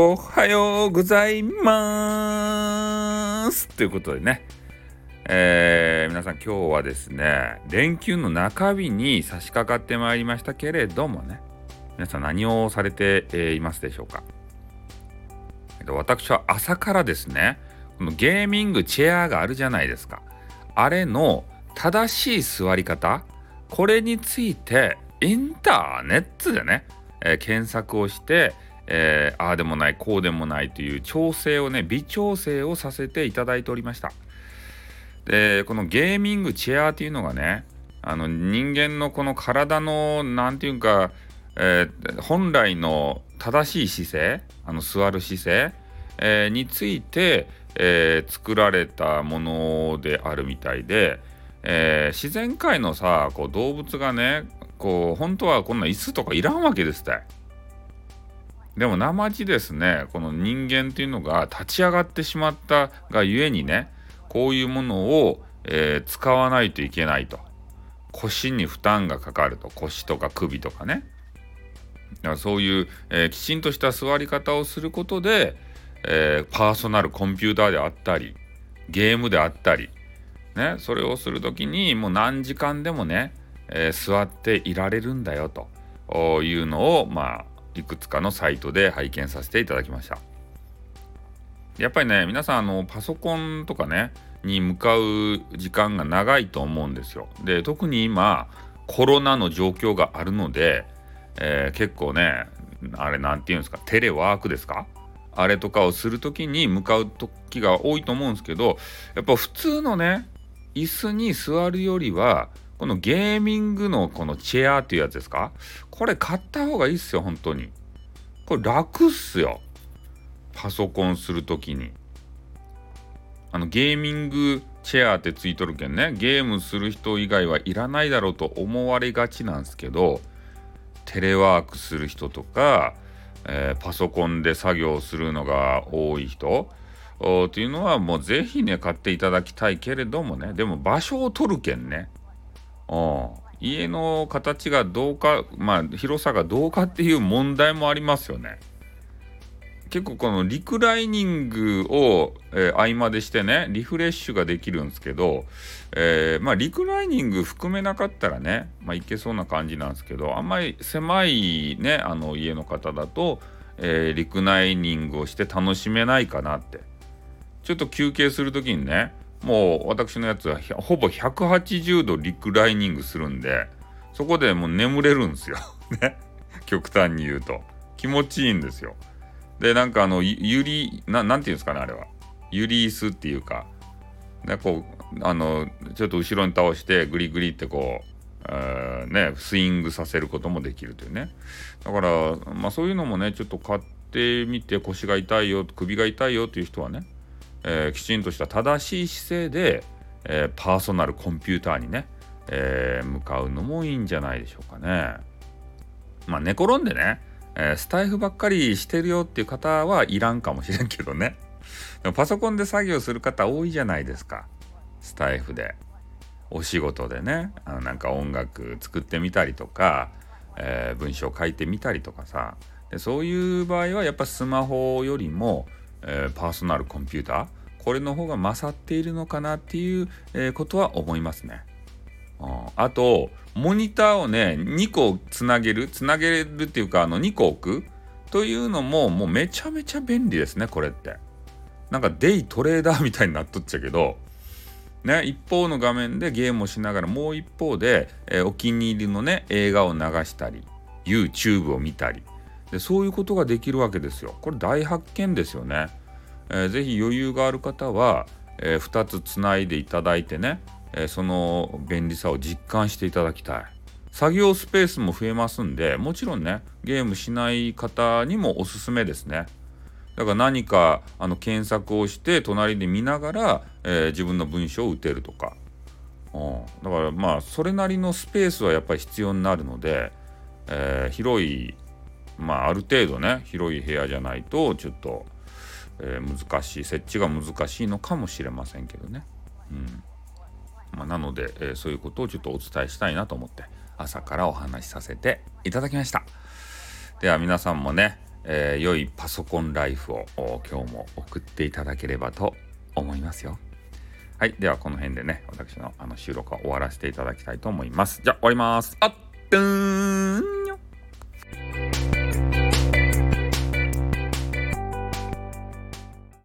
おはようございます。ということでね、えー、皆さん今日はですね、連休の中日に差し掛かってまいりましたけれどもね、皆さん何をされて、いますでしょうか、私は朝からですね、このゲーミングチェアがあるじゃないですか。あれの正しい座り方、これについてインターネットでね、えー、検索をして、えー、ああでもないこうでもないという調整をね微調整をさせていただいておりました。でこのゲーミングチェアっていうのがねあの人間のこの体の何て言うか、えー、本来の正しい姿勢あの座る姿勢、えー、について、えー、作られたものであるみたいで、え自然界のさこう動物がねこう本当はこんな椅子とかいらんわけですって。でも生地ですねこの人間っていうのが立ち上がってしまったがゆえにねこういうものを、えー、使わないといけないと。腰に負担がかかると。腰とか首とかね。だからそういう、えー、きちんとした座り方をすることで、えー、パーソナルコンピューターであったりゲームであったりねそれをする時にもう何時間でもね、え座っていられるんだよと。いうのをまあいくつかのサイトで拝見させていただきました。やっぱりね、皆さん、あの、パソコンとかね、に向かう時間が長いと思うんですよ。で、特に今、コロナの状況があるので、えー、結構ね、あれなんて言うんですか、テレワークですか？あれとかをする時に向かう時が多いと思うんですけど、やっぱ普通のね、椅子に座るよりは、このゲーミングのこのチェアっていうやつですか？これ買った方がいいっすよ、本当に。これ楽っすよ。パソコンするときに。あの、ゲーミングチェアってついとるけんね、ゲームする人以外はいらないだろうと思われがちなんですけど、テレワークする人とか、えー、パソコンで作業するのが多い人っていうのはもうぜひね買っていただきたいけれどもねでも場所を取るけんね家の形がどうかまあ広さがどうかっていう問題もありますよね。結構このリクライニングを、えー、合間でしてねリフレッシュができるんですけど、えー、まあリクライニング含めなかったらねまあいけそうな感じなんですけどあんまり狭いねあの家の方だと、えー、リクライニングをして楽しめないかなって。ちょっと休憩する時にねもう私のやつはほぼ180度リクライニングするんで、そこでもう眠れるんですよ。ね。極端に言うと。気持ちいいんですよ。で、なんかあの、ゆり、ななんていうんですかね、あれは。ゆり椅子っていうか、ね、こう、あの、ちょっと後ろに倒して、グリグリってこう、ね、スイングさせることもできるというね。だから、まあそういうのもね、ちょっと買ってみて腰が痛いよ、首が痛いよっていう人はね、えー、きちんとした正しい姿勢で、えー、パーソナルコンピューターにね、えー、向かうのもいいんじゃないでしょうかね。まあ寝転んでね、えスタイフばっかりしてるよっていう方はいらんかもしれんけどね。でもパソコンで作業する方多いじゃないですか。スタイフで。お仕事でね、あのなんか音楽作ってみたりとか、え文章書いてみたりとかさでそういう場合はやっぱスマホよりもえー、パーソナルコンピューターこれの方が勝っているのかなっていう、えー、ことは思いますね。あとモニターをね2個つなげるつなげるっていうかあの2個置くというのももうめちゃめちゃ便利ですねこれって。なんかデイトレーダーみたいになっとっちゃうけどね、一方の画面でゲームをしながらもう一方で、えー、お気に入りのね映画を流したり YouTube を見たりでそういうことができるわけですよ。これ大発見ですよね。えー、ぜひ余裕がある方は、えー、2つつないでいただいてね、えー、その便利さを実感していただきたい。作業スペースも増えますんでもちろんねゲームしない方にもおすすめですね。だから何かあの検索をして隣で見ながら、えー、自分の文章を打てるとか、うん、だからまあそれなりのスペースはやっぱり必要になるので、えー、広いまあある程度ね広い部屋じゃないとちょっと、えー、難しい設置が難しいのかもしれませんけどね。うんまあ、なので、えー、そういうことをちょっとお伝えしたいなと思って朝からお話しさせていただきました。では皆さんもね、えー良いパソコンライフを今日も送っていただければと思いますよ。はい。では、この辺でね、私のあの収録は終わらせていただきたいと思います。じゃあ、終わります。あっ、とーん